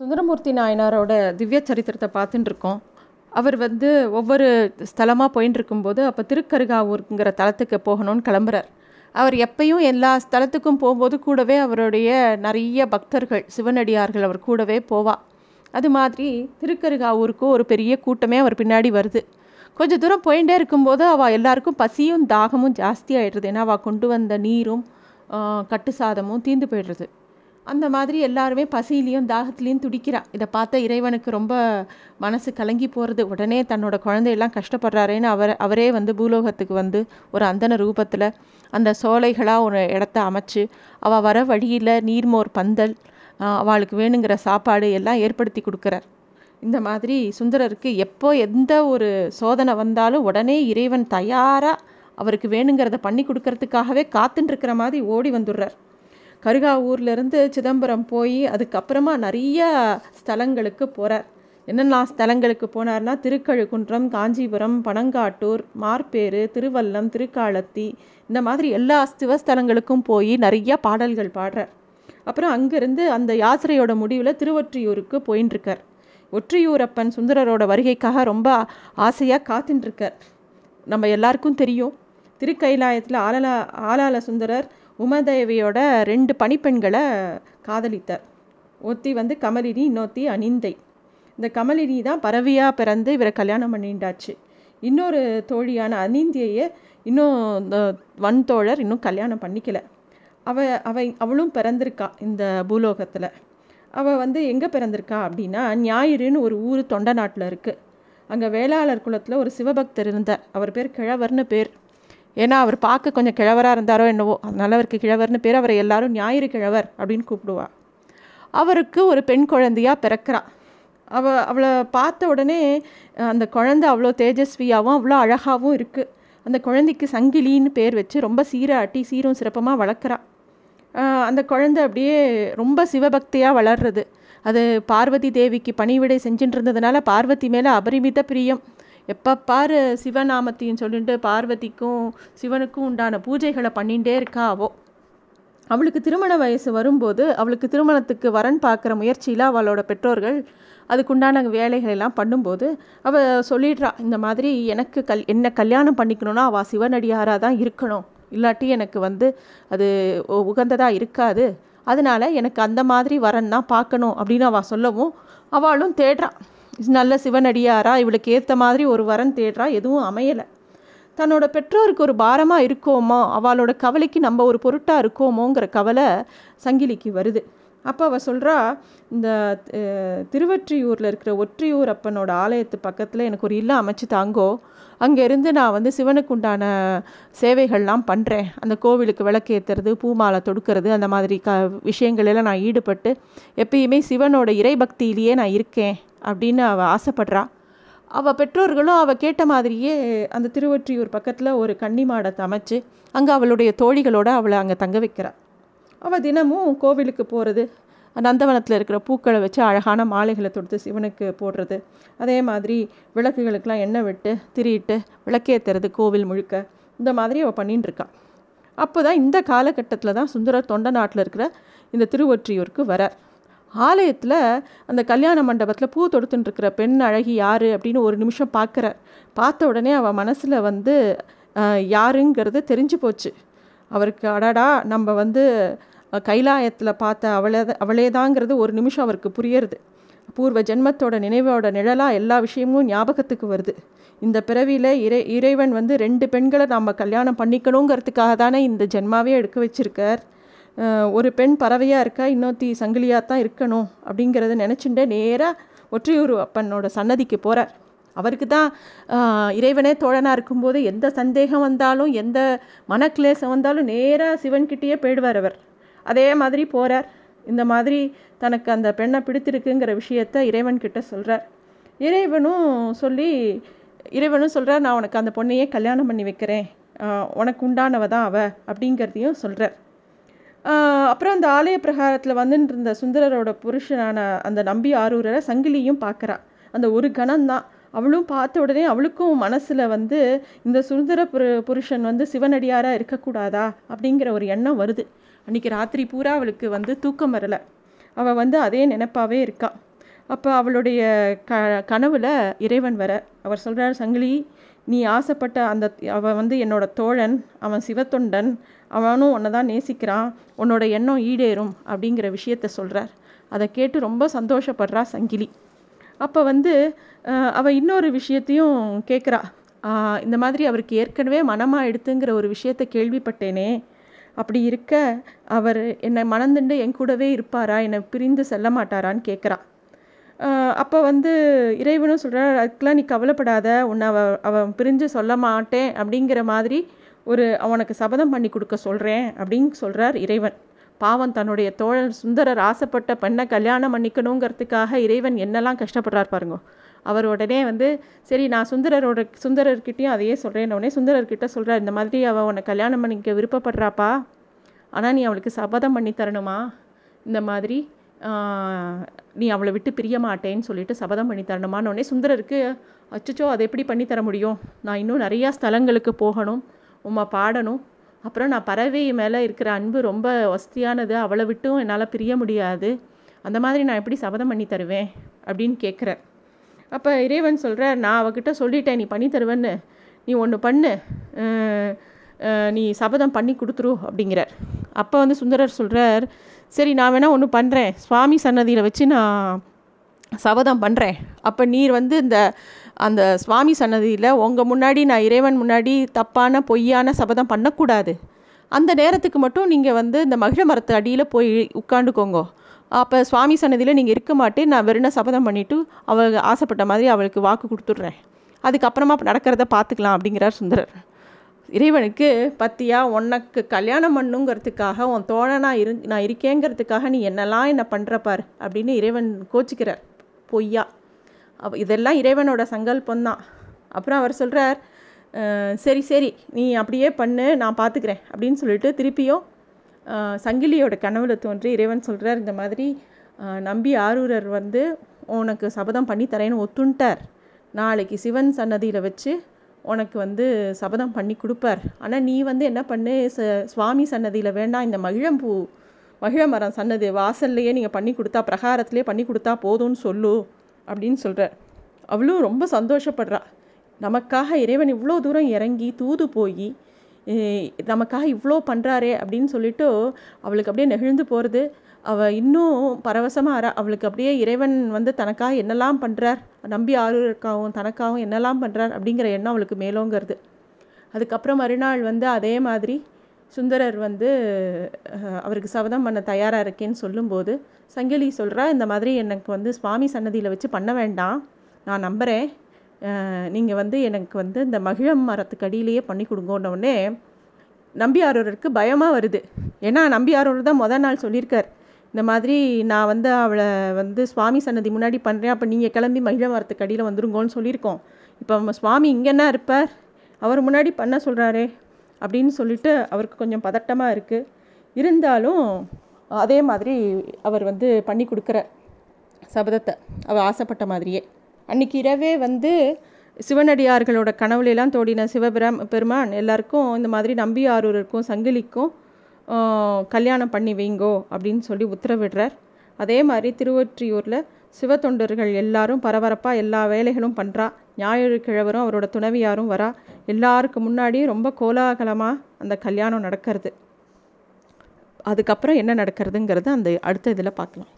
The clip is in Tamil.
சுந்தரமூர்த்தி நாயனாரோட திவ்ய சரித்திரத்தை பார்த்துட்டு இருக்கோம். அவர் வந்து ஒவ்வொரு ஸ்தலமாக போயின்னு இருக்கும்போது அப்போ திருக்கருகாவூருங்கிற தலத்துக்கு போகணும்னு கிளம்புறார். அவர் எப்பயும் எல்லா ஸ்தலத்துக்கும் போகும்போது கூடவே அவருடைய நிறைய பக்தர்கள் சிவனடியார்கள் அவர் கூடவே போவா. அது மாதிரி திருக்கருகாவூருக்கும் ஒரு பெரிய கூட்டமே அவர் பின்னாடி வருது. கொஞ்ச தூரம் போயிட்டே இருக்கும்போது அவள் எல்லாருக்கும் பசியும் தாகமும் ஜாஸ்தி ஆகிடுறது ஏன்னா அவள் கொண்டு வந்த நீரும் கட்டு சாதமும் தீந்து போயிடுறது அந்த மாதிரி எல்லாருமே பசியிலையும் தாகத்துலேயும் துடிக்கிறா. இதை பார்த்த இறைவனுக்கு ரொம்ப மனசு கலங்கி போகிறது உடனே தன்னோட குழந்தையெல்லாம் கஷ்டப்படுறாரேன்னு அவர் அவரே வந்து பூலோகத்துக்கு வந்து ஒரு அந்தன ரூபத்தில் அந்த சோலைகளாக ஒரு இடத்த அமைச்சு அவள் வர வழியில் நீர்மோர் பந்தல் அவளுக்கு வேணுங்கிற சாப்பாடு எல்லாம் ஏற்படுத்தி கொடுக்குறார். இந்த மாதிரி சுந்தரருக்கு எப்போ எந்த ஒரு சோதனை வந்தாலும் உடனே இறைவன் தயாராக அவருக்கு வேணுங்கிறத பண்ணி கொடுக்கறதுக்காகவே காத்துட்டு இருக்கிற மாதிரி ஓடி வந்துடுறார். கருகாவூர்லேருந்து சிதம்பரம் போய் அதுக்கப்புறமா நிறைய ஸ்தலங்களுக்கு போகிறார் என்னென்ன ஸ்தலங்களுக்கு போனார்னா திருக்கழுக்குன்றம் காஞ்சிபுரம் பனங்காட்டூர் மார்பேரு திருவல்லம் திருக்காலத்தி இந்த மாதிரி எல்லா சிவஸ்தலங்களுக்கும் போய் நிறைய பாடல்கள் பாடுறார். அப்புறம் அங்கேருந்து அந்த யாத்திரையோட முடிவில் திருவொற்றியூருக்கு போயின்ட்டுருக்கார் ஒற்றியூரப்பன் சுந்தரரோட வருகைக்காக ரொம்ப ஆசையாக காத்துட்டுருக்கார் நம்ம எல்லாருக்கும் தெரியும். திருக்கைலாயத்தில் ஆலலா ஆலால சுந்தரர் உமதேவியோட ரெண்டு பணிப்பெண்களை காதலித்தார். ஒத்தி வந்து கமலினி இன்னொருத்தி அனிந்தை. இந்த கமலினி தான் பறவையாக பிறந்து இவரை கல்யாணம் பண்ணிண்டாச்சு. இன்னொரு தோழியான அனிந்தியையே இன்னும் இந்த வன்தோழர் இன்னும் கல்யாணம் பண்ணிக்கல. அவ அவ அவளும் பிறந்திருக்கா இந்த பூலோகத்தில். அவள் வந்து எங்கே பிறந்திருக்கா அப்படின்னா ஞாயிறுன்னு ஒரு ஊர் தொண்ட நாட்டில் இருக்குது அங்கே வேளாளர் குலத்தில் ஒரு சிவபக்தர் இருந்தார். அவர் பேர் கிழவர்னு பேர். ஏன்னா அவர் பார்க்க கொஞ்சம் கிழவராக இருந்தாரோ என்னவோ அதனால் அவருக்கு கிழவர்னு பேர் அவரை எல்லாரும் ஞாயிறு கிழவர் அப்படின்னு கூப்பிடுவா. அவருக்கு ஒரு பெண் குழந்தையாக பிறக்கிறா. அவ அவளை பார்த்த உடனே அந்த குழந்தை அவ்வளோ தேஜஸ்வியாகவும் அவ்வளோ அழகாகவும் இருக்குது அந்த குழந்தைக்கு சங்கிலின்னு பேர் வச்சு ரொம்ப சீராட்டி சீரும் சிறப்பமாக வளர்க்குறா. அந்த குழந்தை அப்படியே ரொம்ப சிவபக்தியாக வளர்றது. அது பார்வதி தேவிக்கு பணிவிடை செஞ்சுட்டு இருந்ததுனால பார்வதி மேலே அபரிமித பிரியம். எப்போ பாரு சிவநாமத்தையும் சொல்லிட்டு பார்வதிக்கும் சிவனுக்கும் உண்டான பூஜைகளை பண்ணிகிட்டே இருக்கா அவோ அவளுக்கு திருமண வயசு வரும்போது அவளுக்கு திருமணத்துக்கு வரன் பார்க்குற முயற்சியில் அவளோட பெற்றோர்கள் அதுக்குண்டான வேலைகள் எல்லாம் பண்ணும்போது அவள் சொல்லிடுறா இந்த மாதிரி எனக்கு கல் என்ன கல்யாணம் பண்ணிக்கணும்னா அவள் சிவனடியாராக தான் இருக்கணும். இல்லாட்டி எனக்கு வந்து அது உ- இருக்காது. அதனால எனக்கு அந்த மாதிரி வரன் தான் பார்க்கணும் அப்படின்னு அவள் சொல்லவும் அவளும் தேடுறான் நல்ல சிவனடியாரா? இவளுக்கு ஏற்ற மாதிரி ஒரு வரன் தேடுறா? எதுவும் அமையலை. தன்னோட பெற்றோருக்கு ஒரு பாரமாக இருக்கோமோ? அவளோட கவலைக்கு நம்ம ஒரு பொருட்டாக இருக்கோமோங்கிற கவலை சங்கிலிக்கு வருது. அப்போ அவள் சொல்கிறா இந்த திருவற்றியூரில் இருக்கிற ஒற்றியூர் அப்பனோட ஆலயத்து பக்கத்தில் எனக்கு ஒரு இல்லம் அமைச்சு தாங்கோ. அங்கேருந்து நான் வந்து சிவனுக்கு உண்டான சேவைகள்லாம் பண்ணுறேன் அந்த கோவிலுக்கு விளக்கேற்றுறது பூமாலை தொடுக்கிறது அந்த மாதிரி க விஷயங்களெல்லாம் நான் ஈடுபட்டு எப்பயுமே சிவனோட இறைபக்தியிலேயே நான் இருக்கேன். அப்படின்னு அவள் ஆசைப்படுறா. அவள் பெற்றோர்களும் அவள் கேட்ட மாதிரியே அந்த திருவொற்றியூர் பக்கத்தில் ஒரு கன்னி மாடை அமைச்சு அங்கே அவளுடைய தோழிகளோடு அவளை அங்கே தங்க வைக்கிறாள் அவள் தினமும் கோவிலுக்கு போகிறது நந்தவனத்தில் இருக்கிற பூக்களை வச்சு அழகான மாலைகளை தொடுத்து சிவனுக்கு போடுறது. அதே மாதிரி விளக்குகளுக்கெல்லாம் எண்ணெய் விட்டு திரியிட்டு விளக்கேற்றுறது கோவில் முழுக்க. இந்த மாதிரி அவள் பண்ணின்னு இருக்கா. அப்போ தான் இந்த காலகட்டத்தில் தான் சுந்தர தொண்ட நாட்டில் இருக்கிற இந்த திருவொற்றியூருக்கு வரார். ஆலயத்தில் அந்த கல்யாண மண்டபத்தில் பூ தொடுத்துட்டுருக்கிற பெண் அழகி யார் அப்படின்னு ஒரு நிமிஷம் பார்க்குறார். பார்த்த உடனே அவள் மனசில் வந்து யாருங்கிறது தெரிஞ்சு போச்சு. அவருக்கு அடடா நம்ம வந்து கைலாயத்தில் பார்த்த அவளே அவளே தாங்கிறது ஒரு நிமிஷம் அவருக்கு புரியறது. பூர்வ ஜென்மத்தோட நினைவோட நிழலாக எல்லா விஷயமும் ஞாபகத்துக்கு வருது. இந்த பிறவியில் இறை இறைவன் வந்து ரெண்டு பெண்களை நம்ம கல்யாணம் பண்ணிக்கணுங்கிறதுக்காக தானே இந்த ஜென்மாவே எடுக்க வச்சிருக்கார். ஒரு பெண் பறவையாக இருக்கா? இன்னொருத்தி சங்கிலியாக தான் இருக்கணும் அப்படிங்கிறத நினச்சிட்டு நேராக ஒற்றையூர் அப்பனோட சன்னதிக்கு போகிறார் அவருக்கு தான் இறைவனே தோழனாக இருக்கும்போது எந்த சந்தேகம் வந்தாலும் எந்த மனக்லேசம் வந்தாலும் நேராக சிவன்கிட்டேயே போயிடுவார் அவர். அதே மாதிரி போகிறார் இந்த மாதிரி தனக்கு அந்த பெண்ணை பிடித்திருக்குங்கிற விஷயத்த இறைவன்கிட்ட சொல்கிறார் இறைவனும் சொல்லி இறைவனும் சொல்கிறார் நான் உனக்கு அந்த பொண்ணையே கல்யாணம் பண்ணி வைக்கிறேன். உனக்கு உண்டானவ தான் அவ அப்படிங்கிறதையும் சொல்கிறார் அப்புறம் அந்த ஆலய பிரகாரத்தில் வந்துட்டு இருந்த சுந்தரரோட புருஷனான அந்த நம்பி ஆரூரரை சங்கிலியும் பார்க்குறா. அந்த ஒரு கணம்தான். அவளும் பார்த்த உடனே அவளுக்கும் மனசில் வந்து இந்த சுந்தர புரு புருஷன் வந்து சிவனடியாராக இருக்கக்கூடாதா? அப்படிங்கிற ஒரு எண்ணம் வருது. அன்றைக்கி ராத்திரி பூரா அவளுக்கு வந்து தூக்கம் வரலை. அவள் வந்து அதே நினப்பாகவே இருக்காள் அப்போ அவளுடைய க கனவில் இறைவன் வர அவர் சொல்கிறார் சங்கிலி நீ ஆசைப்பட்ட அந்த அவன் வந்து என்னோட தோழன் அவன் சிவத்தொண்டன் அவனும் உன்னை தான் நேசிக்கிறான் உன்னோட எண்ணம் ஈடேறும் அப்படிங்கிற விஷயத்த சொல்கிறார் அதை கேட்டு ரொம்ப சந்தோஷப்படுறா சங்கிலி. அப்போ வந்து அவள் இன்னொரு விஷயத்தையும் கேட்குறா இந்த மாதிரி அவருக்கு ஏற்கனவே மனமாக எடுத்துங்கிற ஒரு விஷயத்த கேள்விப்பட்டேனே. அப்படி இருக்க அவர் என்னை மணந்துண்டு என் கூடவே இருப்பாரா? என்னை பிரிந்து செல்ல மாட்டாரான்னு கேட்குறா அப்போ வந்து இறைவனும் சொல்கிறார் அதுக்கெலாம் நீ கவலைப்படாத உன்னை அவ அவன் பிரிஞ்சு சொல்ல மாட்டேன் அப்படிங்கிற மாதிரி ஒரு அவனுக்கு சபதம் பண்ணி கொடுக்க சொல்கிறேன் அப்படின்னு சொல்கிறார் இறைவன். பாவம் தன்னுடைய தோழர் சுந்தரர் ஆசைப்பட்ட பெண்ணை கல்யாணம் பண்ணிக்கணுங்கிறதுக்காக இறைவன் என்னெல்லாம் கஷ்டப்படுறார் பாருங்க. அவர் உடனே வந்து சரி நான் சுந்தரரோட சுந்தரர்கிட்டையும் அதையே சொல்கிறேன் உடனே சுந்தரர்கிட்ட சொல்கிறார் இந்த மாதிரி அவள் உன்னை கல்யாணம் பண்ணிக்க விருப்பப்படுறாப்பா? ஆனால் நீ அவளுக்கு சபதம் பண்ணி தரணுமா? இந்த மாதிரி நீ அவளை விட்டு பிரிய மாட்டேன்னு சொல்லிட்டு சபதம் பண்ணி தரணுமான்னு உடனே சுந்தரருக்கு அச்சோ அதை எப்படி பண்ணி தர முடியும்? நான் இன்னும் நிறையா ஸ்தலங்களுக்கு போகணும் உமா பாடணும். அப்புறம் நான் பறவை மேலே இருக்கிற அன்பு ரொம்ப வசதியானது அவளை விட்டும் என்னால் பிரிய முடியாது. அந்த மாதிரி நான் எப்படி சபதம் பண்ணி தருவேன்? அப்படின்னு கேட்குற அப்போ இறைவன் சொல்கிற நான் அவகிட்ட சொல்லிட்டேன் நீ பண்ணி தருவேன்னு. நீ ஒன்று பண்ணு. நீ சபதம் பண்ணி கொடுத்துரு அப்படிங்கிறார். அப்போ வந்து சுந்தரர் சொல்கிறார் சரி நான் வேணால் ஒன்று பண்ணுறேன் சுவாமி சன்னதியில் வச்சு நான் சபதம் பண்ணுறேன் அப்போ நீர் வந்து இந்த அந்த சுவாமி சன்னதியில் உங்கள் முன்னாடி நான் இறைவன் முன்னாடி தப்பான பொய்யான சபதம் பண்ணக்கூடாது. அந்த நேரத்துக்கு மட்டும் நீங்கள் வந்து இந்த மகிழ மரத்து அடியில் போய் உட்காந்துக்கோங்க அப்போ சுவாமி சன்னதியில் நீங்கள் இருக்க மாட்டேன். நான் வெறும் சபதம் பண்ணிவிட்டு அவள் ஆசைப்பட்ட மாதிரி அவளுக்கு வாக்கு கொடுத்துட்றேன். அதுக்கப்புறமா நடக்கிறத பார்த்துக்கலாம் அப்படிங்கிறார் சுந்தரர். இறைவனுக்கு பத்தியா உனக்கு கல்யாணம் பண்ணுங்கிறதுக்காக உன் தோழனாக இரு நான் இருக்கேங்கிறதுக்காக நீ என்னெல்லாம் என்ன பண்ணுறப்பார் அப்படின்னு இறைவன் கோச்சிக்கிறார். பொய்யா. இதெல்லாம் இறைவனோட சங்கல்பந்தான் அப்புறம் அவர் சொல்கிறார் சரி சரி நீ அப்படியே பண்ணு நான் பார்த்துக்கிறேன் அப்படின்னு சொல்லிட்டு திருப்பியும் சங்கிலியோட கனவுல தோன்றி இறைவன் சொல்கிறார் இந்த மாதிரி நம்பி ஆரூரர் வந்து உனக்கு சபதம் பண்ணி தரேன்னு ஒத்துண்டார். நாளைக்கு சிவன் சன்னதியில் வச்சு உனக்கு வந்து சபதம் பண்ணி கொடுப்பார். ஆனால் நீ வந்து என்ன பண்ணு? ச சுவாமி சன்னதியில் வேண்டாம் இந்த மகிழம்பூ மகிழ மரம் சன்னதி வாசல்லையே நீங்கள் பண்ணி கொடுத்தா பிரகாரத்திலே பண்ணி கொடுத்தா போதும்னு சொல்லு அப்படின்னு சொல்கிறார் அவளும் ரொம்ப சந்தோஷப்படுறா. நமக்காக இறைவன் இவ்வளோ தூரம் இறங்கி தூது போய் நமக்காக இவ்வளோ பண்ணுறாரே அப்படின்னு சொல்லிவிட்டு அவளுக்கு அப்படியே நெகிழ்ந்து போகிறது அவள் இன்னும் பரவசமாக அவளுக்கு அப்படியே இறைவன் வந்து தனக்காக என்னெல்லாம் பண்ணுறார் நம்பி ஆளுக்காகவும் தனக்காகவும் என்னெல்லாம் பண்ணுறார் அப்படிங்கிற எண்ணம் அவளுக்கு மேலோங்கிறது. அதுக்கப்புறம் மறுநாள் வந்து அதே மாதிரி சுந்தரர் வந்து அவருக்கு சபதம் பண்ண தயாராக இருக்கேன்னு சொல்லும்போது சங்கிலி சொல்கிறா இந்த மாதிரி எனக்கு வந்து சுவாமி சன்னதியில் வச்சு பண்ண வேண்டாம். நான் நம்புகிறேன் நீங்கள் வந்து எனக்கு வந்து இந்த மகிழம் மரத்துக்கு அடியிலேயே பண்ணி கொடுங்கன்னொடனே நம்பியாரூருக்கு பயமாக வருது. ஏன்னா நம்பியாரூர் தான் மொதல் நாள் சொல்லியிருக்கார். இந்த மாதிரி நான் வந்து அவளை வந்து சுவாமி சன்னதி முன்னாடி பண்ணுறேன் அப்போ நீங்கள் கிளம்பி மகிழ மரத்துக்கு அடியில் வந்துருங்கோன்னு சொல்லியிருக்கோம். இப்போ நம்ம சுவாமி இங்கேன்னா இருப்பார்? அவர் முன்னாடி பண்ண சொல்கிறாரே அப்படின்னு சொல்லிட்டு அவருக்கு கொஞ்சம் பதட்டமாக இருக்குது இருந்தாலும் அதே மாதிரி அவர் வந்து பண்ணி கொடுக்குற சபதத்தை அவர் ஆசைப்பட்ட மாதிரியே. அன்றைக்கி இரவே வந்து சிவனடியார்களோட கனவுலெல்லாம் தோடின சிவபிரம் பெருமான் எல்லாருக்கும் இந்த மாதிரி நம்பியாரூருக்கும் சங்கிலிக்கும் கல்யாணம் பண்ணி வைங்கோ அப்படின்னு சொல்லி உத்தரவிடுறார். அதே மாதிரி திருவொற்றியூரில் சிவத்தொண்டர்கள் எல்லாரும் பரபரப்பாக எல்லா வேலைகளும் பண்ணுறா ஞாயிறு கிழவரும் அவரோட துணவியாரும் வரா. எல்லாருக்கு முன்னாடி ரொம்ப கோலாகலமாக அந்த கல்யாணம் நடக்கிறது. அதுக்கப்புறம் என்ன நடக்கிறதுங்கிறது அந்த அடுத்த இதில் பார்க்கலாம்.